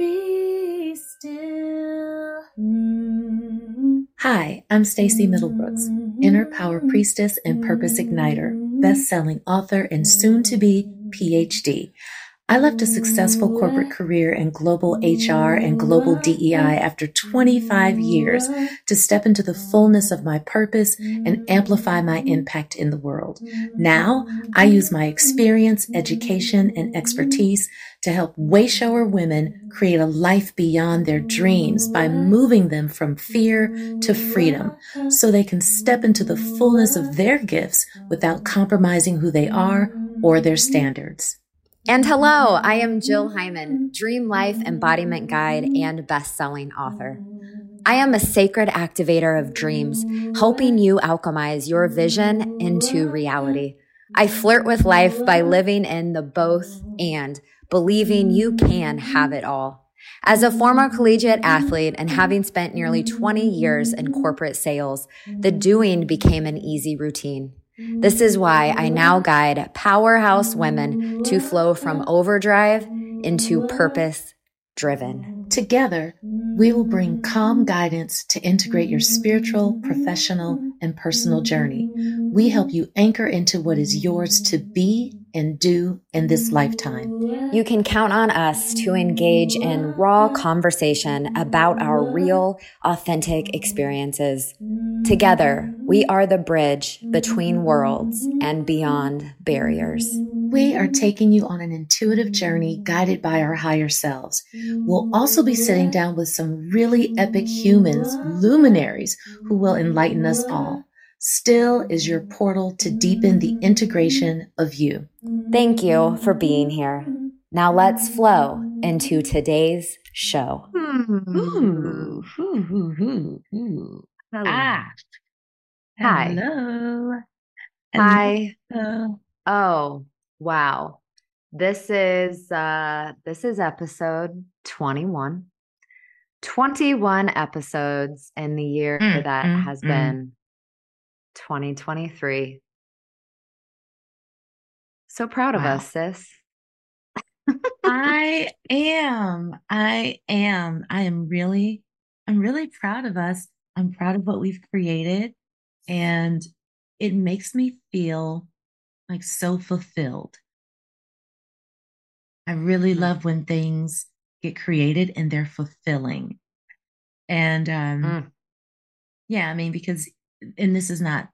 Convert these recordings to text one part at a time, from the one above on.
Be still. Hi, I'm Stacey Middlebrooks, inner power priestess and purpose igniter, best-selling author and soon to be PhD. I left a successful corporate career in global HR and global DEI after 25 years to step into the fullness of my purpose and amplify my impact in the world. Now, I use my experience, education, and expertise to help wayshower women create a life beyond their dreams by moving them from fear to freedom so they can step into the fullness of their gifts without compromising who they are or their standards. And hello, I am Jill mm-hmm. Hyman, Dream Life Embodiment Guide mm-hmm. and best-selling author. I am a sacred activator of dreams, helping you alchemize your vision into reality. I flirt with life by living in the both and believing you can have it all. As a former collegiate athlete and having spent nearly 20 years in corporate sales, the doing became an easy routine. This is why I now guide powerhouse women to flow from overdrive into purpose driven. Together, we will bring calm guidance to integrate your spiritual, professional, and personal journey. We help you anchor into what is yours to be and do in this lifetime. You can count on us to engage in raw conversation about our real, authentic experiences. Together, we are the bridge between worlds and beyond barriers. We are taking you on an intuitive journey guided by our higher selves. We'll also be sitting down with some really epic humans, luminaries, who will enlighten us all. Still is your portal to deepen the integration of you. Thank you for being here. Now let's flow into today's show. Ooh, ooh, ooh, ooh, ooh. Ah. Hi. Hello. Hi. Hello. Oh, wow. This is uh this is episode 21. 21 episodes in the year Mm, that mm, has mm. been 2023. So proud of us, sis. I am. I am. I am really, I'm really proud of us. I'm proud of what we've created. And it makes me feel like so fulfilled. I really Mm. love when things get created and they're fulfilling. And um, Mm. yeah, I mean, because, and this is not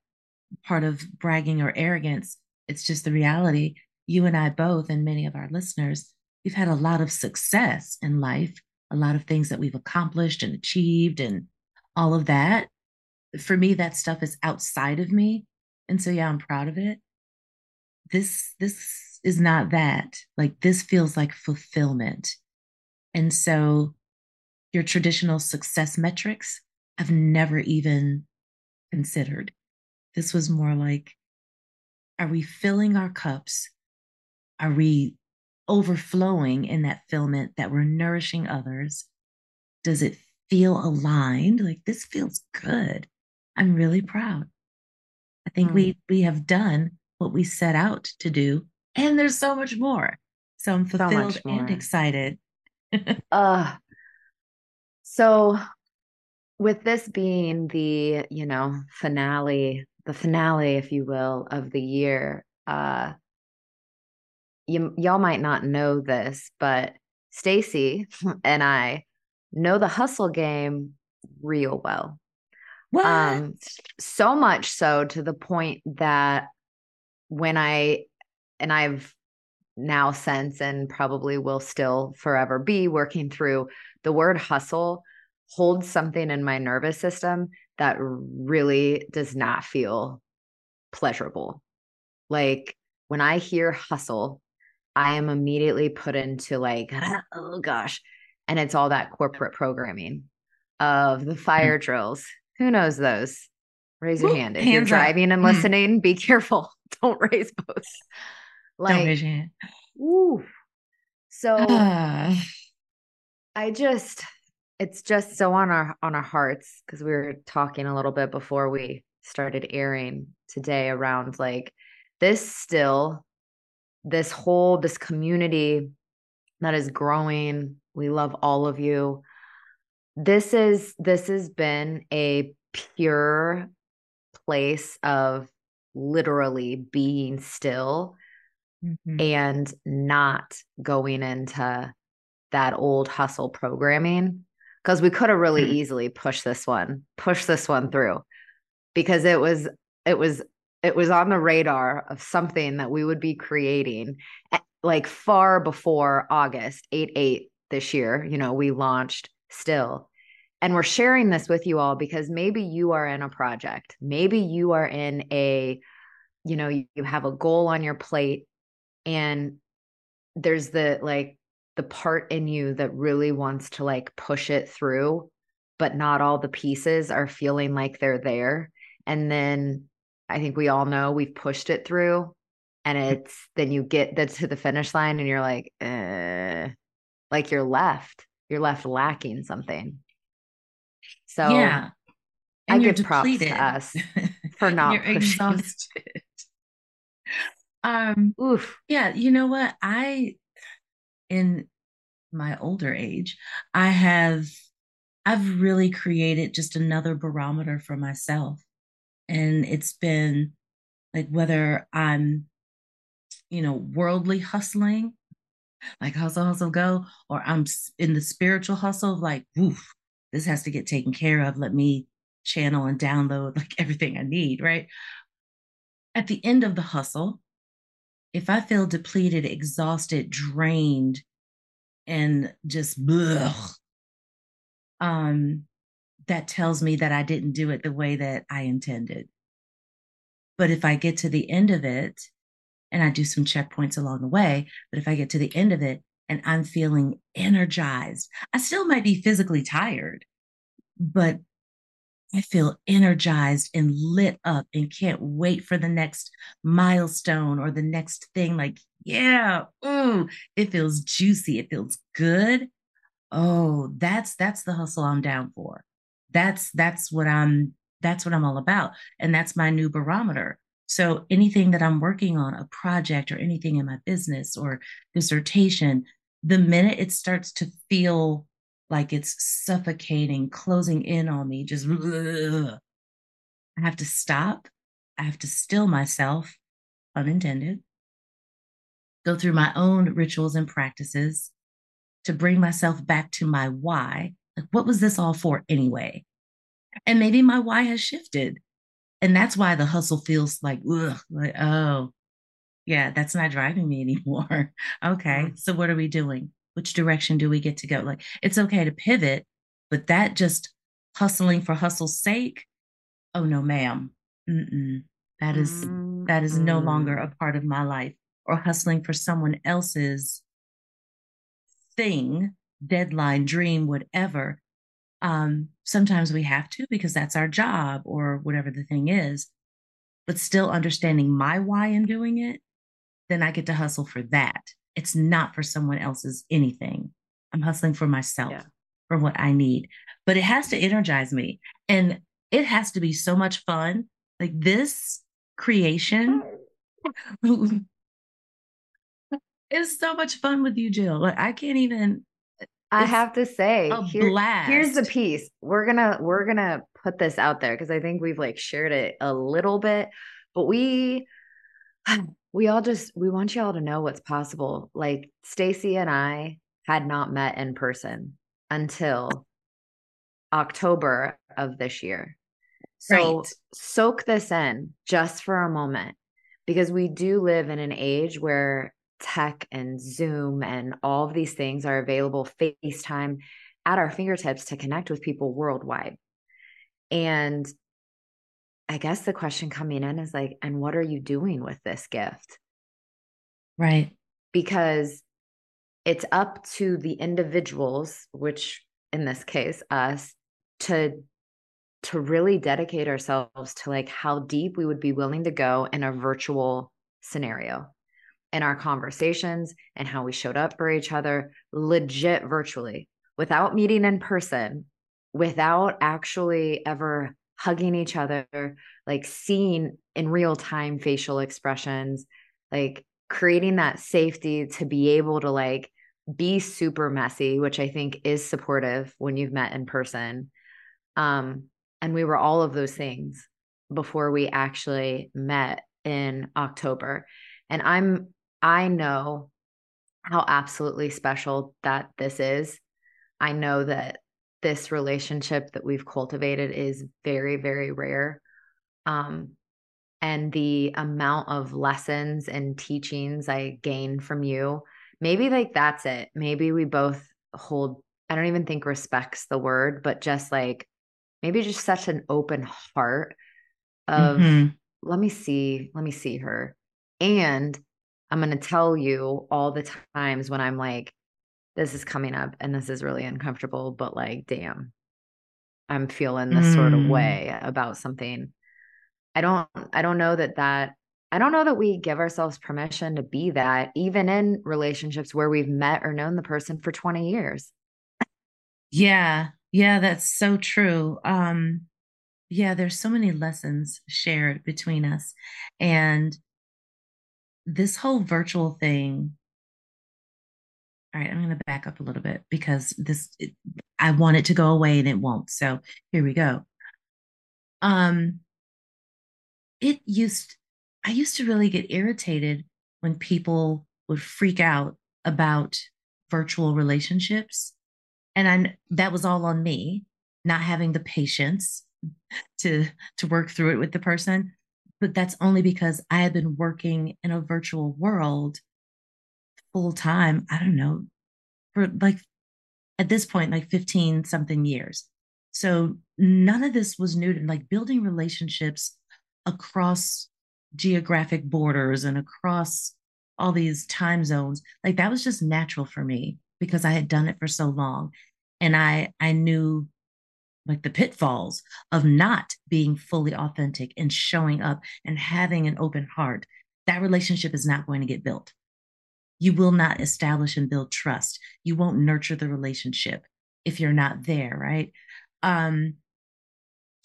part of bragging or arrogance, it's just the reality. You and I both, and many of our listeners, we've had a lot of success in life, a lot of things that we've accomplished and achieved, and all of that. For me, that stuff is outside of me. And so, yeah, I'm proud of it. This, this is not that. Like, this feels like fulfillment. And so, your traditional success metrics, I've never even considered. This was more like, are we filling our cups? Are we overflowing in that filament that we're nourishing others? Does it feel aligned? Like this feels good. I'm really proud. I think Mm. we we have done what we set out to do, and there's so much more. So I'm So fulfilled much and excited. Uh so with this being the, you know, finale, the finale, if you will, of the year, uh you y'all might not know this, but Stacy and I know the hustle game real well. What? Um so much so to the point that when I and I've now since and probably will still forever be working through the word hustle holds something in my nervous system that really does not feel pleasurable. Like when I hear hustle, I am immediately put into like, oh gosh. And it's all that corporate programming of the fire drills. Who knows those? Raise your Woo, hand. If you're hands up. driving and Mm. listening, be careful. Don't raise both. Like, raise your hand. Woo. So Ah. I just it's just so on our on our hearts because we were talking a little bit before we started airing today around like this still this whole this community that is growing. We love all of you. This is this has been a pure place of literally being still mm-hmm. and not going into that old hustle programming because we could have really mm-hmm. easily pushed this one pushed this one through because it was it was it was on the radar of something that we would be creating eh, like far before August 8 8 this year. You know, we launched still. And we're sharing this with you all because maybe you are in a project. Maybe you are in a, you know, you, you have a goal on your plate and there's the like the part in you that really wants to like push it through, but not all the pieces are feeling like they're there. And then I think we all know we've pushed it through and it's then you get that to the finish line and you're like, eh, like you're left, you're left lacking something. So yeah, and I give depleted. props to us for not you're pushing. exhausted. Um, Oof. yeah, you know what? I in my older age, I have I've really created just another barometer for myself. And it's been like whether I'm, you know, worldly hustling, like hustle, hustle, go, or I'm in the spiritual hustle, like, woof, this has to get taken care of. Let me channel and download like everything I need, right? At the end of the hustle, if I feel depleted, exhausted, drained, and just um, that tells me that I didn't do it the way that I intended. But if I get to the end of it, and I do some checkpoints along the way, but if I get to the end of it and I'm feeling energized, I still might be physically tired, but I feel energized and lit up and can't wait for the next milestone or the next thing. Like, yeah, ooh, it feels juicy. It feels good. Oh, that's that's the hustle I'm down for. That's that's what I'm that's what I'm all about. And that's my new barometer. So anything that I'm working on, a project or anything in my business or dissertation, the minute it starts to feel like it's suffocating, closing in on me, just I have to stop. I have to still myself, unintended, go through my own rituals and practices to bring myself back to my why. Like, what was this all for anyway? And maybe my why has shifted. And that's why the hustle feels like, ugh, like, oh, yeah, that's not driving me anymore. okay. So what are we doing? Which direction do we get to go? Like, it's okay to pivot, but that just hustling for hustle's sake, oh no, ma'am. Mm-mm. That is, mm-hmm. that is no longer a part of my life or hustling for someone else's thing, deadline, dream, whatever. Um, sometimes we have to because that's our job or whatever the thing is. But still understanding my why in doing it, then I get to hustle for that. It's not for someone else's anything. I'm hustling for myself, yeah. for what I need. But it has to energize me. And it has to be so much fun. Like this creation is so much fun with you, Jill. Like I can't even I have to say, here, here's the piece. We're gonna we're gonna put this out there because I think we've like shared it a little bit, but we we all just we want you all to know what's possible. Like Stacy and I had not met in person until October of this year. So right. soak this in just for a moment because we do live in an age where tech and Zoom and all of these things are available, FaceTime at our fingertips to connect with people worldwide. And I guess the question coming in is like, and what are you doing with this gift? Right. Because it's up to the individuals, which in this case, us, to to really dedicate ourselves to like how deep we would be willing to go in a virtual scenario in our conversations and how we showed up for each other legit virtually without meeting in person without actually ever hugging each other like seeing in real time facial expressions like creating that safety to be able to like be super messy, which I think is supportive when you've met in person. Um, and we were all of those things before we actually met in October. And I'm, I know how absolutely special that this is. I know that this relationship that we've cultivated is very, very rare. Um, and the amount of lessons and teachings I gain from you, maybe like that's it. Maybe we both hold, I don't even think respects the word, but just like maybe just such an open heart of mm-hmm. let me see, let me see her. And I'm going to tell you all the times when I'm like, this is coming up and this is really uncomfortable, but like, damn, I'm feeling this mm. sort of mm. way about something. I don't, I don't know that that, I don't know that we give ourselves permission to be that, even in relationships where we've met or known the person for 20 years. Yeah. Yeah. That's so true. Um, yeah, there's so many lessons shared between us. And this whole virtual thing all right i'm going to back up a little bit because this it, i want it to go away and it won't so here we go. Um it used i used to really get irritated when people would freak out about virtual relationships and i that was all on me not having the patience to to work through it with the person but that's only because I had been working in a virtual world full time, I don't know, for like at this point, like 15 something years. So none of this was new to like building relationships across geographic borders and across all these time zones. Like that was just natural for me because I had done it for so long. And I I knew like the pitfalls of not being fully authentic and showing up and having an open heart, that relationship is not going to get built. You will not establish and build trust. You won't nurture the relationship if you're not there, right? Um,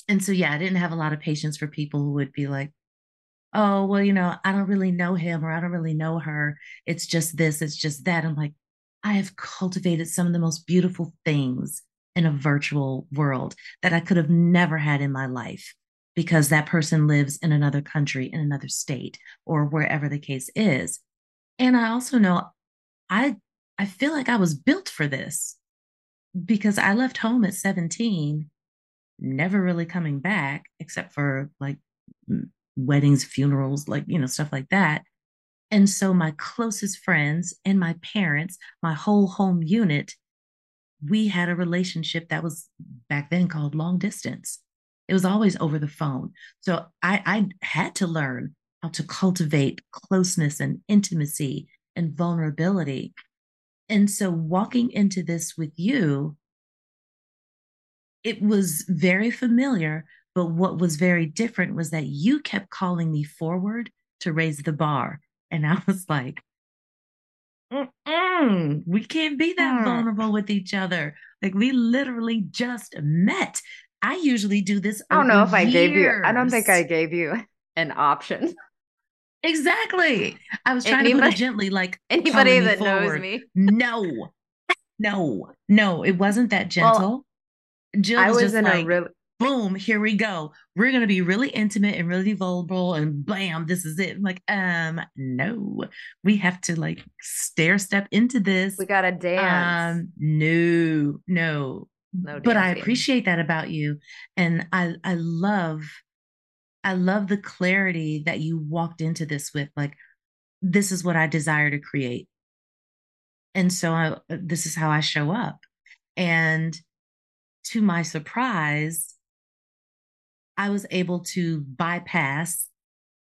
and so, yeah, I didn't have a lot of patience for people who would be like, oh, well, you know, I don't really know him or I don't really know her. It's just this, it's just that. I'm like, I have cultivated some of the most beautiful things in a virtual world that I could have never had in my life because that person lives in another country, in another state, or wherever the case is. And I also know I I feel like I was built for this because I left home at 17, never really coming back except for like weddings, funerals, like, you know, stuff like that. And so my closest friends and my parents, my whole home unit we had a relationship that was back then called long distance. It was always over the phone. So I, I had to learn how to cultivate closeness and intimacy and vulnerability. And so walking into this with you, it was very familiar. But what was very different was that you kept calling me forward to raise the bar. And I was like, Mm-mm, we can't be that vulnerable with each other. Like we literally just met. I usually do this. I don't know if years. I gave you. I don't think I gave you an option. Exactly. I was trying anybody, to put it gently, like anybody that knows me. no, no, no. It wasn't that gentle. Well, Jill was, was in like, a really boom, here we go. We're gonna be really intimate and really vulnerable, and bam, this is it. I'm like, um, no, we have to like stair step into this. We gotta dance. Um, no, no, no. But I appreciate that about you, and I I love, I love the clarity that you walked into this with. Like, this is what I desire to create, and so I, uh, this is how I show up, and to my surprise I was able to bypass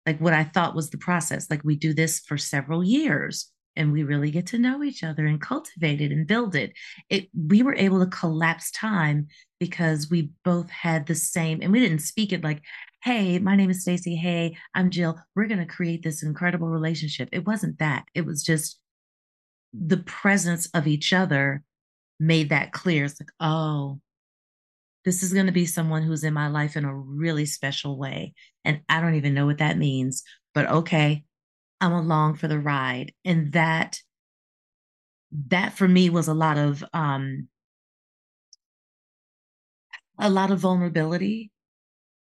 like what I thought was the process. Like we do this for several years and we really get to know each other and cultivate it and build it. It we were able to collapse time because we both had the same and we didn't speak it like, "Hey, my name is Stacy. Hey, I'm Jill. We're going to create this incredible relationship." It wasn't that. It was just the presence of each other made that clear. It's like, "Oh, this is going to be someone who's in my life in a really special way. And I don't even know what that means, but okay, I'm along for the ride. And that that for me was a lot of um a lot of vulnerability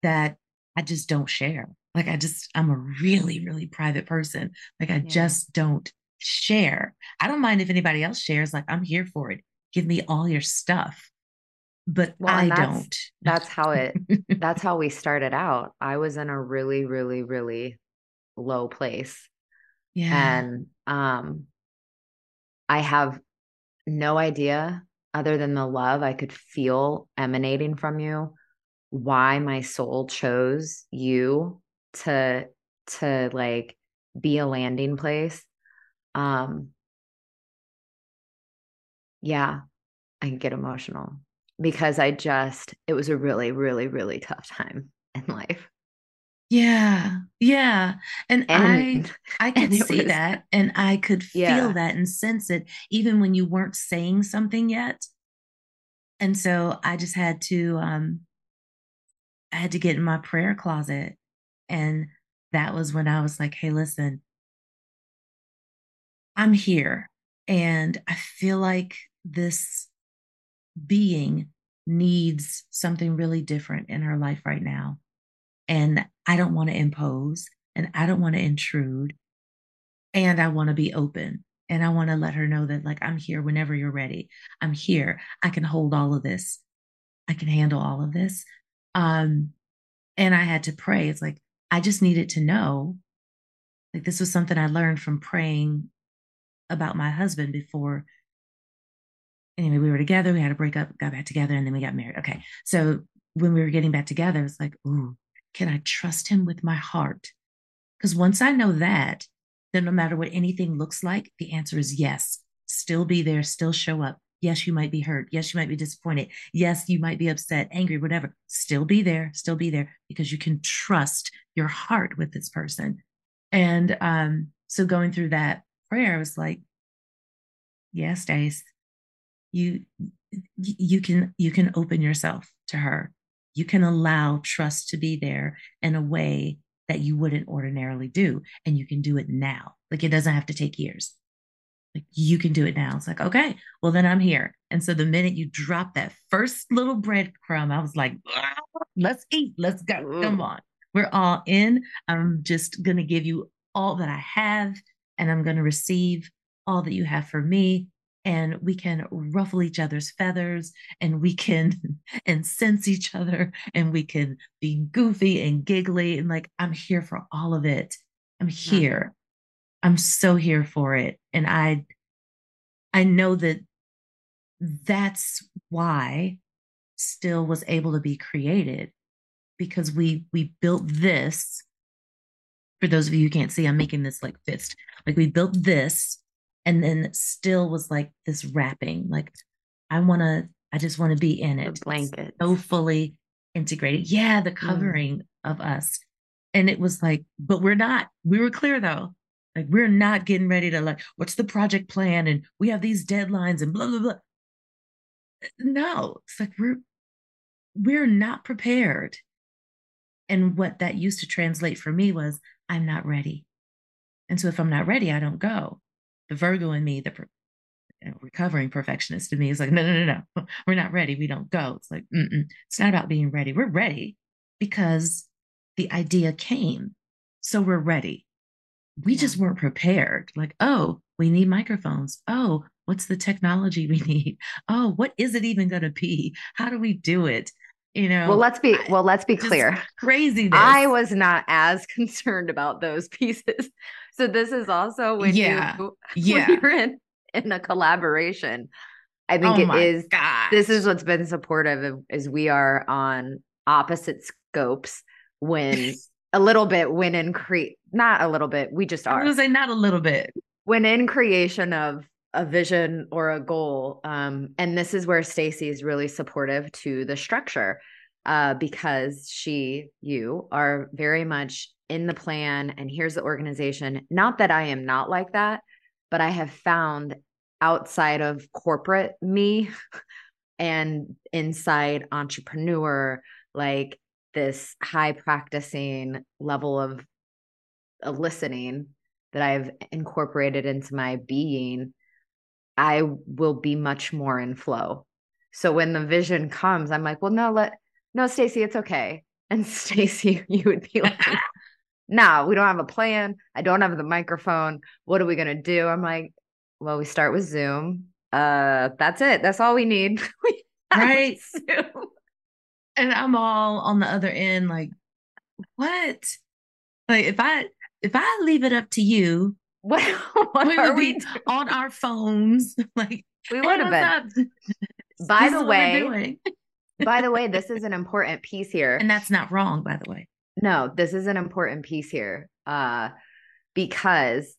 that I just don't share. Like I just I'm a really really private person. Like I yeah. just don't share. I don't mind if anybody else shares like I'm here for it. Give me all your stuff. But well, I that's, don't. That's how it that's how we started out. I was in a really really really low place. Yeah. And um I have no idea other than the love I could feel emanating from you why my soul chose you to to like be a landing place um yeah i get emotional because i just it was a really really really tough time in life yeah yeah and, and i i could see was, that and i could feel yeah. that and sense it even when you weren't saying something yet and so i just had to um i had to get in my prayer closet and that was when i was like hey listen i'm here and i feel like this being needs something really different in her life right now and I don't want to impose and I don't want to intrude. And I want to be open and I want to let her know that, like, I'm here whenever you're ready. I'm here. I can hold all of this. I can handle all of this. Um, and I had to pray. It's like, I just needed to know. Like, this was something I learned from praying about my husband before. Anyway, we were together. We had a breakup, got back together, and then we got married. Okay. So when we were getting back together, it's like, ooh, can I trust him with my heart? Because once I know that, then no matter what anything looks like, the answer is yes. Still be there, still show up. Yes, you might be hurt. Yes, you might be disappointed. Yes, you might be upset, angry, whatever. Still be there, still be there because you can trust your heart with this person. And um, so going through that prayer, I was like, yes, Stace, you you can you can open yourself to her you can allow trust to be there in a way that you wouldn't ordinarily do. And you can do it now. Like it doesn't have to take years. Like you can do it now. It's like, okay, well, then I'm here. And so the minute you drop that first little breadcrumb, I was like, ah, let's eat, let's go. Come on. We're all in. I'm just going to give you all that I have, and I'm going to receive all that you have for me and we can ruffle each other's feathers and we can incense each other and we can be goofy and giggly and like i'm here for all of it i'm here i'm so here for it and i i know that that's why still was able to be created because we we built this for those of you who can't see i'm making this like fist like we built this and then still was like this wrapping. Like i want to i just want to be in it. the blanket so fully integrated. Yeah the mm. covering mm. of us. And it was like but we're not we were clear though like we're not getting ready to like what's the project plan and we have these deadlines and blah blah blah no it's like we're we're not prepared and what that used to translate for me was i'm not ready and so if i'm not ready i don't go the Virgo in me, the recovering perfectionist in me is like, no, no, no, no, we're not ready. We don't go. It's like, Mm-mm. it's not about being ready. We're ready because the idea came. So we're ready. We yeah. just weren't prepared. Like, oh, we need microphones. Oh, what's the technology we need? Oh, what is it even going to be? How do we do it? You know, well, let's be well, let's be clear. Crazy. I was not as concerned about those pieces. So this is also when yeah. you yeah. when you're in, in a collaboration. I think oh it is. Gosh. This is what's been supportive of, is we are on opposite scopes when a little bit when in create not a little bit we just are. I was say not a little bit when in creation of a vision or a goal. Um, and this is where Stacy is really supportive to the structure uh, because she, you are very much in the plan and here's the organization. Not that I am not like that, but I have found outside of corporate me and inside entrepreneur, like this high practicing level of, of listening that I've incorporated into my being I will be much more in flow. So when the vision comes, I'm like, well, no, let no, Stacy, it's okay. And Stacy, you would be like, no, nah, we don't have a plan. I don't have the microphone. What are we gonna do? I'm like, well, we start with Zoom. Uh, that's it. That's all we need. right. Zoom. And I'm all on the other end, like, what? Like if I if I leave it up to you, what, what we would be on our phones? Like we would have been. By the way, by the way, this is an important piece here. And that's not wrong, by the way. No, this is an important piece here. Uh, because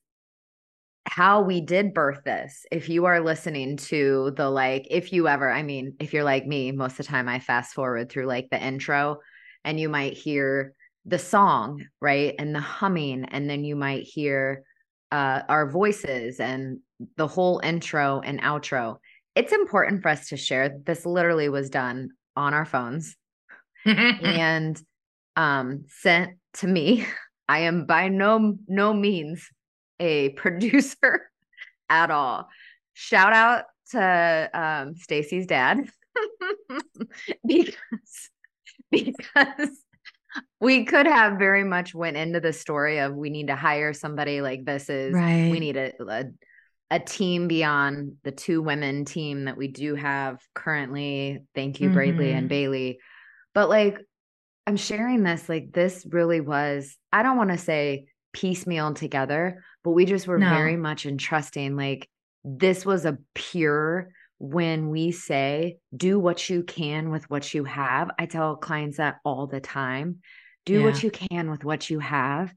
how we did birth this, if you are listening to the like, if you ever, I mean, if you're like me, most of the time I fast forward through like the intro and you might hear the song, right? And the humming, and then you might hear uh, our voices and the whole intro and outro. It's important for us to share. This literally was done on our phones and um, sent to me. I am by no no means a producer at all. Shout out to um, Stacy's dad because because we could have very much went into the story of we need to hire somebody like this is right. we need a, a, a team beyond the two women team that we do have currently thank you mm-hmm. and bailey but like i'm sharing this like this really was i don't want to say piecemeal together but we just were no. very much entrusting like this was a pure when we say do what you can with what you have i tell clients that all the time do yeah. what you can with what you have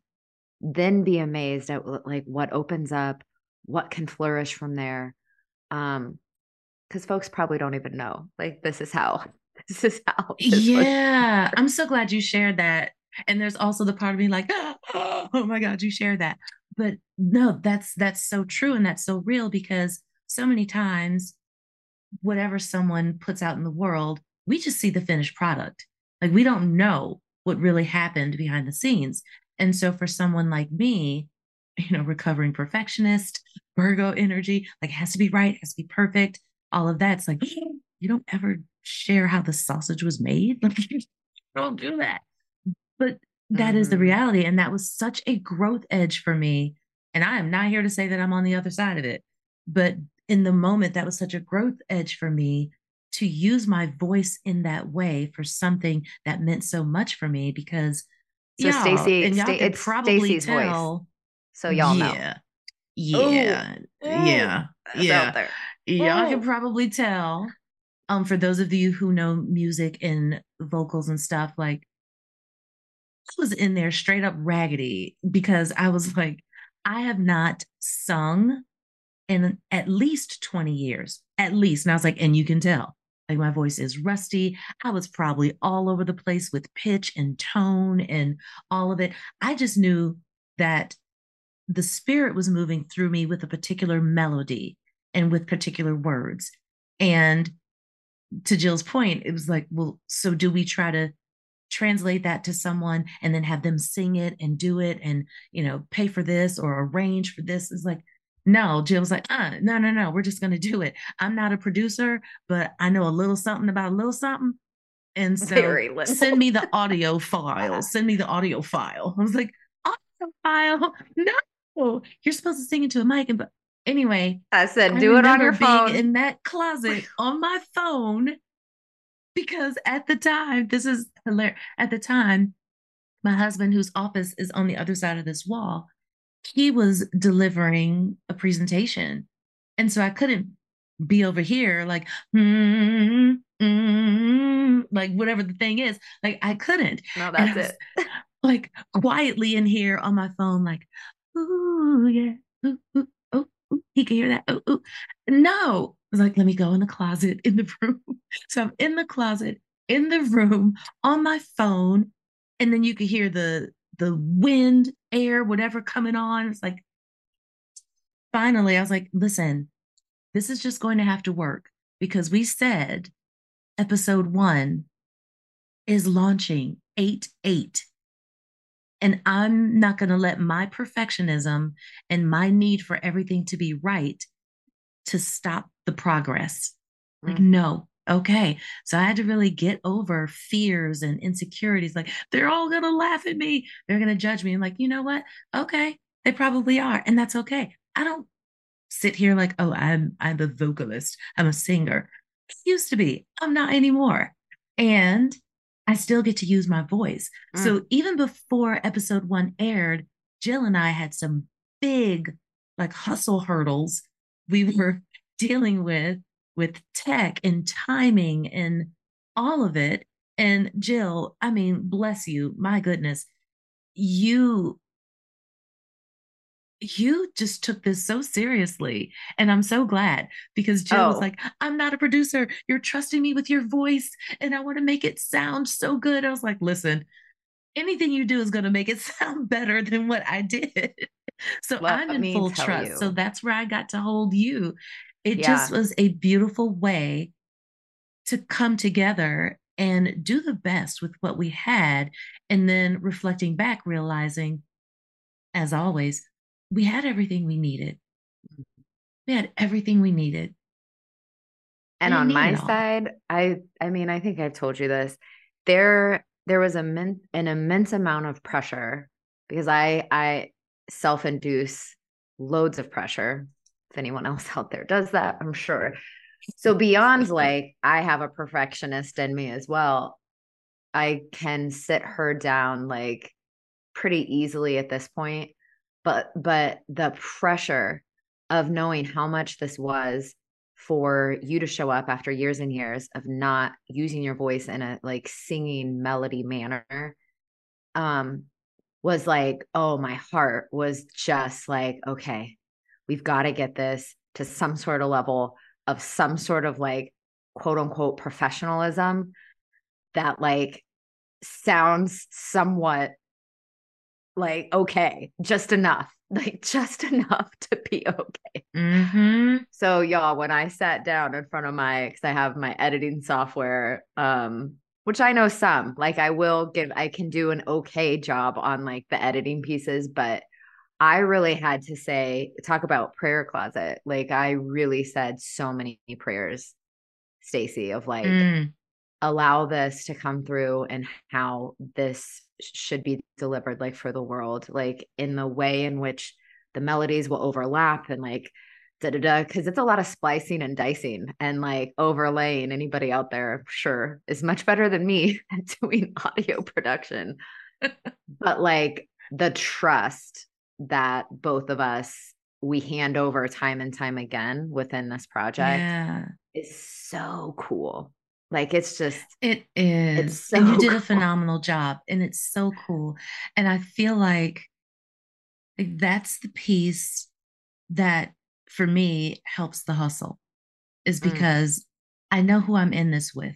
then be amazed at like what opens up what can flourish from there um because folks probably don't even know like this is how this is how this yeah i'm so glad you shared that and there's also the part of me like oh, oh my god you shared that but no that's that's so true and that's so real because so many times whatever someone puts out in the world, we just see the finished product. Like we don't know what really happened behind the scenes. And so for someone like me, you know, recovering perfectionist, Virgo energy, like it has to be right, has to be perfect, all of that. It's like you don't ever share how the sausage was made. Like don't do that. But that mm-hmm. is the mm-hmm. reality. And that was such a growth edge for me. And I am not here to say that I'm on the other side of it. But in the moment, that was such a growth edge for me to use my voice in that way for something that meant so much for me because so Stacy and y'all it's probably Stacy's tell, voice. So y'all yeah, know. Yeah. Ooh. Yeah. Ooh. Yeah. Y'all can probably tell. Um, for those of you who know music and vocals and stuff, like I was in there straight up raggedy because I was like, I have not sung in at least 20 years, at least. And I was like, and you can tell, like my voice is rusty. I was probably all over the place with pitch and tone and all of it. I just knew that the spirit was moving through me with a particular melody and with particular words. And to Jill's point, it was like, well, so do we try to translate that to someone and then have them sing it and do it and, you know, pay for this or arrange for this? Is like, no, Jill was like, uh, no, no, no, we're just going to do it. I'm not a producer, but I know a little something about a little something. And so send me the audio file. Send me the audio file. I was like, audio file? No, you're supposed to sing into a mic. And but anyway, I said, do I it on your phone. in that closet on my phone because at the time, this is hilarious. At the time, my husband, whose office is on the other side of this wall, he was delivering a presentation. And so I couldn't be over here like, mm, mm, like whatever the thing is. Like I couldn't. No, that's it. like quietly in here on my phone, like, ooh, yeah. Ooh, ooh, oh, ooh, he can hear that. Oh, ooh. No. I was like, let me go in the closet in the room. So I'm in the closet, in the room, on my phone. And then you could hear the the wind, air, whatever coming on. It's like, finally, I was like, listen, this is just going to have to work because we said episode one is launching 8 8. And I'm not going to let my perfectionism and my need for everything to be right to stop the progress. Like, mm-hmm. no, okay. So I had to really get over fears and insecurities. Like, they're all going to laugh at me. They're going to judge me. I'm like, you know what? Okay. They probably are. And that's okay. I don't sit here like, oh, I'm I'm a vocalist. I'm a singer. used to be. I'm not anymore. And I still get to use my voice. Mm. So even before episode one aired, Jill and I had some big like hustle hurdles we were dealing with with tech and timing and all of it. And Jill, I mean, bless you, my goodness, you you just took this so seriously. And I'm so glad because Jill oh. was like, I'm not a producer. You're trusting me with your voice and I want to make it sound so good. I was like, listen, anything you do is going to make it sound better than what I did. so Let I'm in full trust. You. So that's where I got to hold you. It yeah. just was a beautiful way to come together and do the best with what we had. And then reflecting back, realizing, as always, we had everything we needed. Mm-hmm. We had everything we needed. And on my side, I I mean, I think I've told you this. There there was a min- an immense amount of pressure because I I self-induce loads of pressure. If anyone else out there does that, I'm sure. So beyond like I have a perfectionist in me as well. I can sit her down like pretty easily at this point, but but the pressure of knowing how much this was for you to show up after years and years of not using your voice in a like singing melody manner um was like oh my heart was just like okay we've got to get this to some sort of level of some sort of like quote unquote professionalism that like sounds somewhat like okay just enough like just enough to be okay. Mm-hmm. So y'all, when I sat down in front of my, because I have my editing software, um, which I know some, like I will give, I can do an okay job on like the editing pieces, but I really had to say, talk about prayer closet. Like I really said so many prayers, Stacy, of like, mm. allow this to come through and how this should be delivered like for the world like in the way in which the melodies will overlap and like da da da because it's a lot of splicing and dicing and like overlaying anybody out there sure is much better than me at doing audio production but like the trust that both of us we hand over time and time again within this project yeah. is so cool like it's just it is. So and you did cool. a phenomenal job and it's so cool. And I feel like, like that's the piece that for me helps the hustle is mm. because mm. I know who I'm in this with.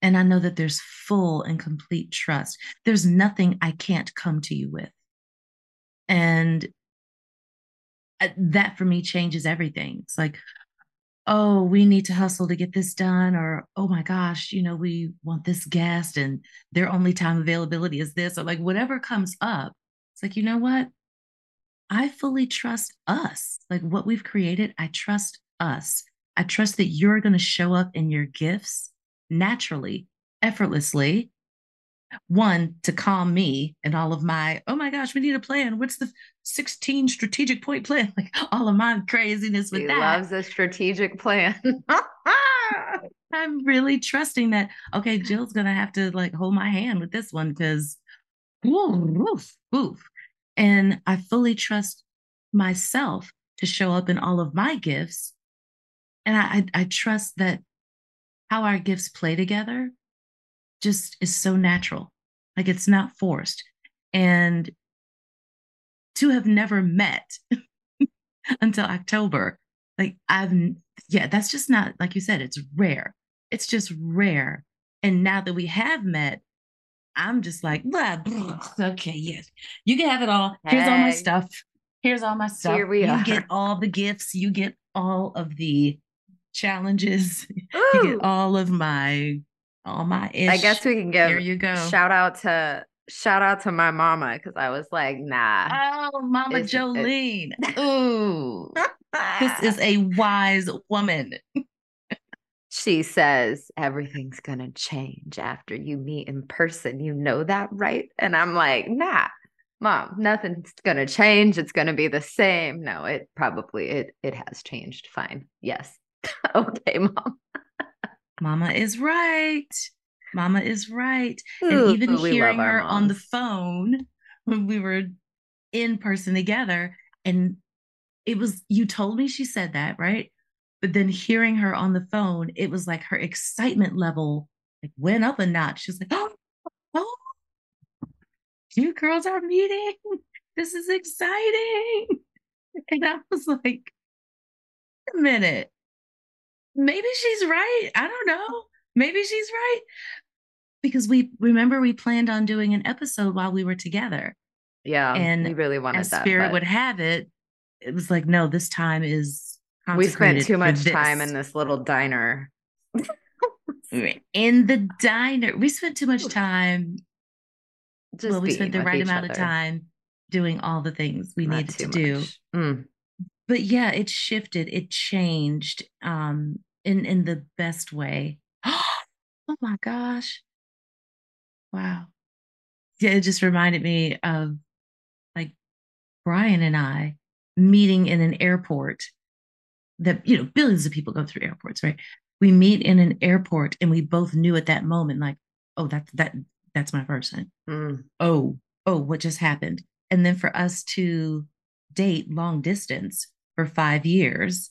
And I know that there's full and complete trust. There's nothing I can't come to you with. And uh, that for me changes everything. It's like, oh, we need to hustle to get this done, or oh my gosh, you know, we want this guest and their only time availability is this, or like whatever comes up. It's like, you know what? I fully trust us. Like what we've created, I trust us. I trust that you're going to show up in your gifts naturally, effortlessly, one to calm me and all of my oh my gosh we need a plan. What's the 16 strategic point plan? Like all of my craziness with he that. loves a strategic plan. I'm really trusting that okay jill's gonna have to like hold my hand with this one because woof, woof. and i fully trust myself to show up in all of my gifts. And I, I, I trust that how our gifts play together just is so natural. Like it's not forced. And to have never met until October, like I've, yeah, that's just not, like you said, it's rare. It's just rare. And now that we have met, I'm just like, blah, blah. okay, yes, you can have it all. Here's all my stuff. Here's all my stuff. Here we you are. get all the gifts. You get all of the challenges. Ooh. You get all of my all my ish. I guess we can give Here you go. Shout out to shout out to my mama because I was like, nah. Oh, Mama Jolene. It, Ooh. this is a wise woman. she says everything's going to change after you meet in person. You know that, right? And I'm like, nah, mom, nothing's to change. It's to be the same. No, it probably it it has changed. Fine. Yes. okay, mom. Mama is right. Mama is right. Ooh, and even hearing her on the phone when we were in person together and it was you told me she said that, right? But then hearing her on the phone, it was like her excitement level like went up a notch. She was like, oh, oh you girls are meeting. This is exciting. And I was like, a minute. Maybe she's right. I don't know. Maybe she's right. Because we remember we planned on doing an episode while we were together. Yeah. And we really wanted as that. Spirit but... would have it, it was like, no, this time is we spent too much time in this little diner. in the diner. We spent too much time. Just well, we spent the right amount other. of time doing all the things we Not needed to much. do. Mm. But yeah, it shifted, it changed um in in the best way. oh my gosh. Wow. Yeah, it just reminded me of like Brian and I meeting in an airport that you know billions of people go through airports right we meet in an airport and we both knew at that moment like oh that's that that's my person mm. oh oh what just happened and then for us to date long distance for five years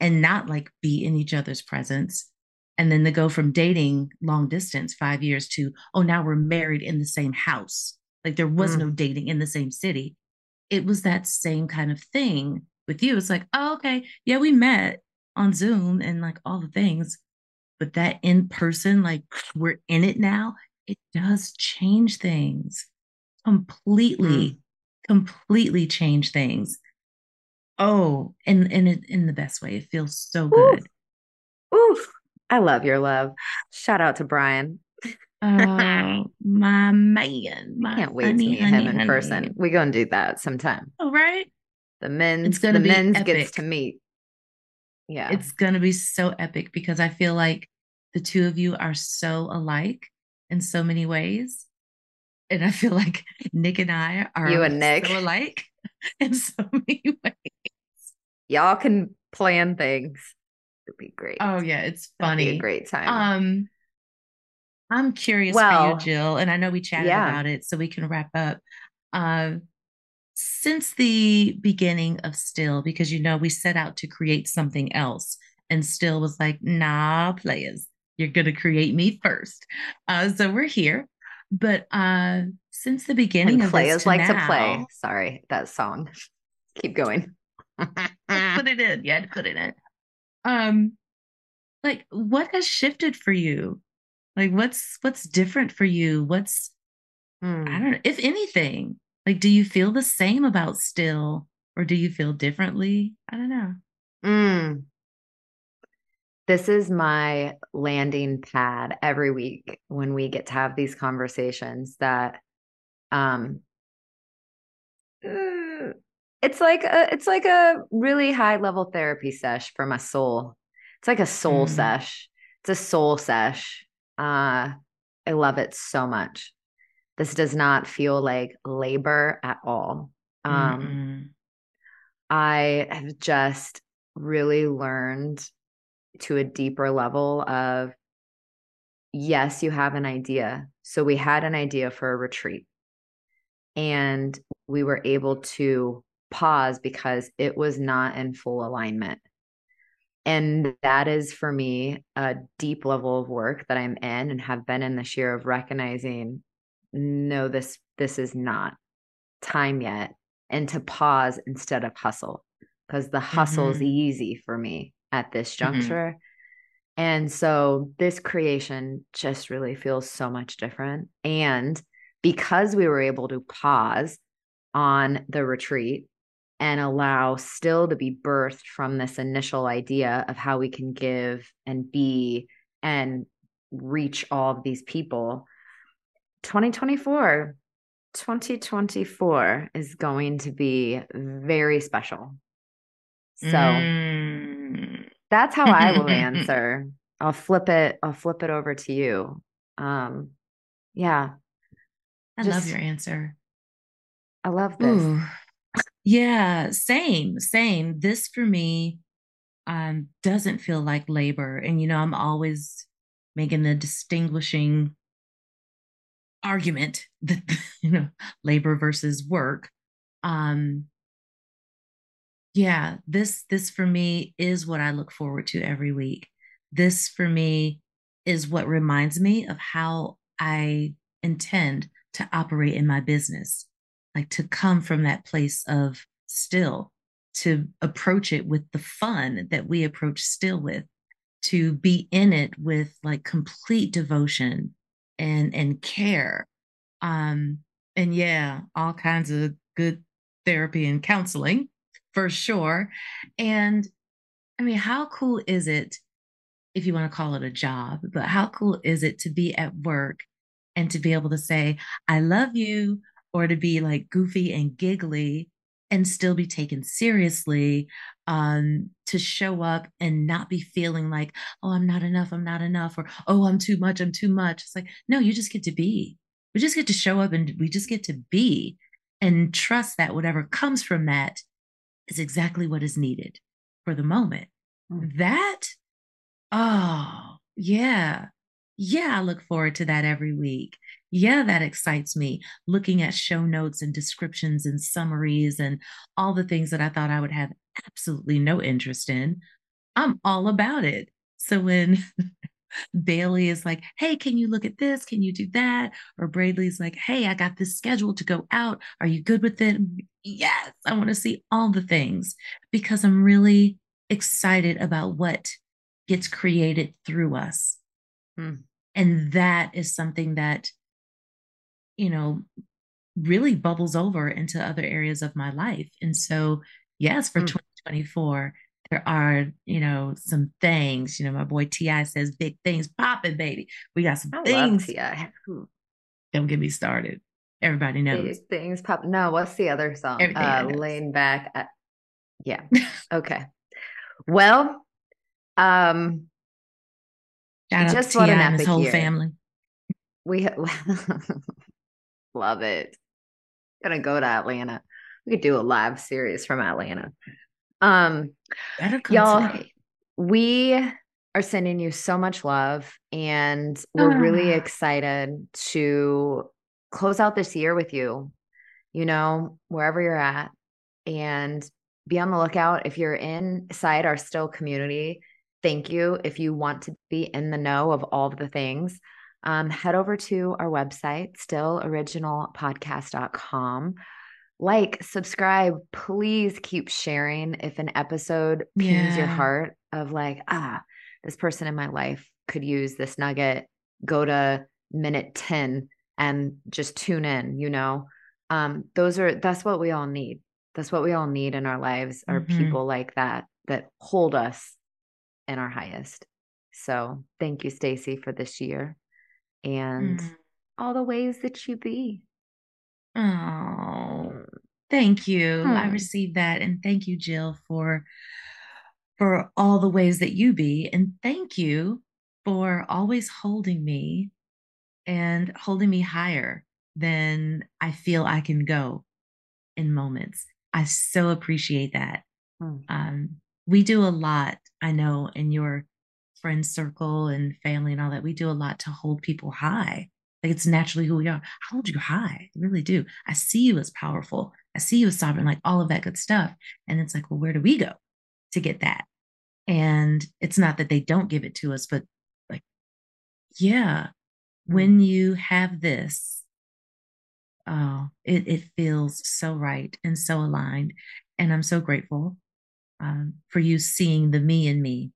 and not like be in each other's presence and then to go from dating long distance five years to oh now we're married in the same house like there was mm. no dating in the same city it was that same kind of thing with you, it's like, oh, okay, yeah, we met on Zoom and like all the things, but that in person, like we're in it now, it does change things completely, mm. completely change things. Oh, and in in the best way. It feels so good. Oof. Oof. I love your love. Shout out to Brian. oh, my man. My I can't wait honey, to meet honey, him in honey. person. We go and do that sometime. All right. The men's it's gonna the be men's epic. gets to meet. Yeah. It's gonna be so epic because I feel like the two of you are so alike in so many ways. And I feel like Nick and I are you and Nick so alike in so many ways. Y'all can plan things. It'd be great. Oh yeah, it's funny. a great time. Um I'm curious well, for you, Jill, and I know we chatted yeah. about it, so we can wrap up. Uh, since the beginning of Still, because you know, we set out to create something else, and Still was like, nah, players, you're going to create me first. Uh, so we're here. But uh, since the beginning and of players like now, to play. Sorry, that song. Keep going. put it in. Yeah, put it in. Um, like what has shifted for you? Like what's what's different for you? What's hmm. I don't know, if anything. Like, do you feel the same about still, or do you feel differently? I don't know. Mm. This is my landing pad every week when we get to have these conversations that um mm, it's like a it's like a really high level therapy sesh for my soul. It's like a soul mm. sesh. It's a soul sesh. Uh I love it so much. This does not feel like labor at all. Um, mm-hmm. I have just really learned to a deeper level of yes, you have an idea. So we had an idea for a retreat and we were able to pause because it was not in full alignment. And that is for me a deep level of work that I'm in and have been in this year of recognizing no this this is not time yet and to pause instead of hustle because the hustle mm-hmm. is easy for me at this mm-hmm. juncture mm-hmm. and so this creation just really feels so much different and because we were able to pause on the retreat and allow still to be birthed from this initial idea of how we can give and be and reach all of these people 2024 2024 is going to be very special So mm. That's how I will answer. I'll flip it, I'll flip it over to you. Um, yeah. I Just, love your answer. I love this. Ooh. Yeah, same, same. This for me um, doesn't feel like labor. And, you know, I'm always making the distinguishing argument that, you know, labor versus work. Um, yeah, this, this for me is what I look forward to every week. This for me is what reminds me of how I intend to operate in my business, like to come from that place of still, to approach it with the fun that we approach still with, to be in it with like complete devotion and and care. Um, and yeah, all kinds of good therapy and counseling for sure. And I mean, how cool is it if you want to call it a job, but how cool is it to be at work and to be able to say, I love you, or to be like goofy and giggly and still be taken seriously, um, to show up and not be feeling like, oh, I'm not enough, I'm not enough, or oh, I'm too much, I'm too much. It's like, no, you just get to be. We just get to show up and we just get to be and trust that whatever comes from that is exactly what is needed for the moment. Mm. That, oh, yeah, yeah, I look forward to that every week. Yeah, that excites me. Looking at show notes and descriptions and summaries and all the things that I thought I would have absolutely no interest in. I'm all about it. So when Bailey is like, hey, can you look at this? Can you do that? Or Braidley's like, hey, I got this schedule to go out. Are you good with it? Yes, I want to see all the things because I'm really excited about what gets created through us. Hmm. And that is something that, you know, really bubbles over into other areas of my life. And so, yes, for mm. 2024, there are, you know, some things. You know, my boy T.I. says big things popping, baby. We got some I things. Ti. Don't get me started. Everybody knows big things pop. No, what's the other song? uh, laying back. At... yeah. okay. Well, um, Shout just what an his whole year. family. We love it. Gonna go to Atlanta. We could do a live series from Atlanta. Um, y'all, we are sending you so much love, and we're really ah. excited to close out this year with you. You know, wherever you're at, and be on the lookout if you're inside our still community thank you. If you want to be in the know of all of the things, um, head over to our website, stilloriginalpodcast.com. Like, subscribe, please keep sharing if an episode pings yeah. your heart of like, ah, this person in my life could use this nugget. Go to minute 10 and just tune in, you know. Um, those are that's what we all need. That's what we all need in our lives are mm-hmm. people like that that hold us in our highest. So thank you, Stacè, for this year and mm. all the ways that you be. Oh, thank you. Hmm. I received that. And thank you, Jill, for for all the ways that you be. And thank you for always holding me and holding me higher than I feel I can go in moments. I so appreciate that. Hmm. Um, we do a lot I know in your friend circle and family and all that, we do a lot to hold people high. Like it's naturally who we are. I hold you high. I really do. I see you as powerful. I see you as sovereign, like all of that good stuff. And it's like, well, where do we go to get that? And it's not that they don't give it to us, but like, yeah, when you have this, oh, it, it feels so right and so aligned. And I'm so grateful um, for you seeing the me in me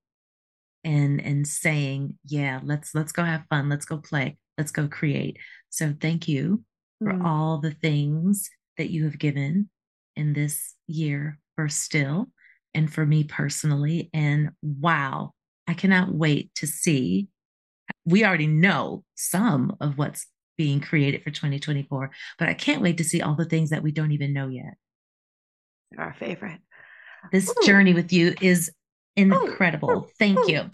and and saying yeah let's let's go have fun let's go play let's go create so thank you for mm. all the things that you have given in this year for still and for me personally and wow i cannot wait to see we already know some of what's being created for 2024 but i can't wait to see all the things that we don't even know yet our favorite This Ooh. journey with you is incredible. Ooh. Thank Ooh. you.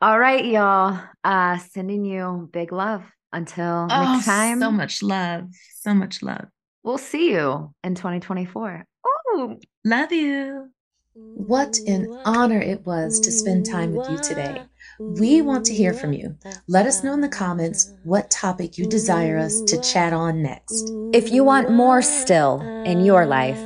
All right, y'all. Uh sending you big love until oh, next time. So much love. So much love. We'll see you in 2024. Oh, love you. What an honor it was to spend time with you today. We want to hear from you. Let us know in the comments what topic you desire us to chat on next. If you want more still in your life,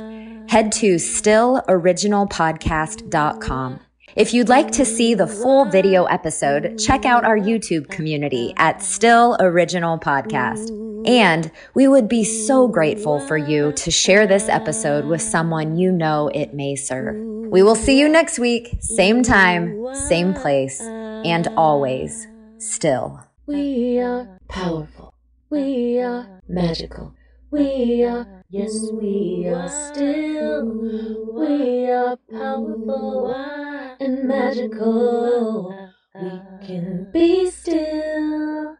head to stilloriginalpodcast.com. If you'd like to see the full video episode, check out our YouTube community at Still Original Podcast. And we would be so grateful for you to share this episode with someone you know it may serve. We will see you next week, same time, same place, and always still. We are powerful. We are magical. We are, yes, we are still. We are powerful and magical. We can be still.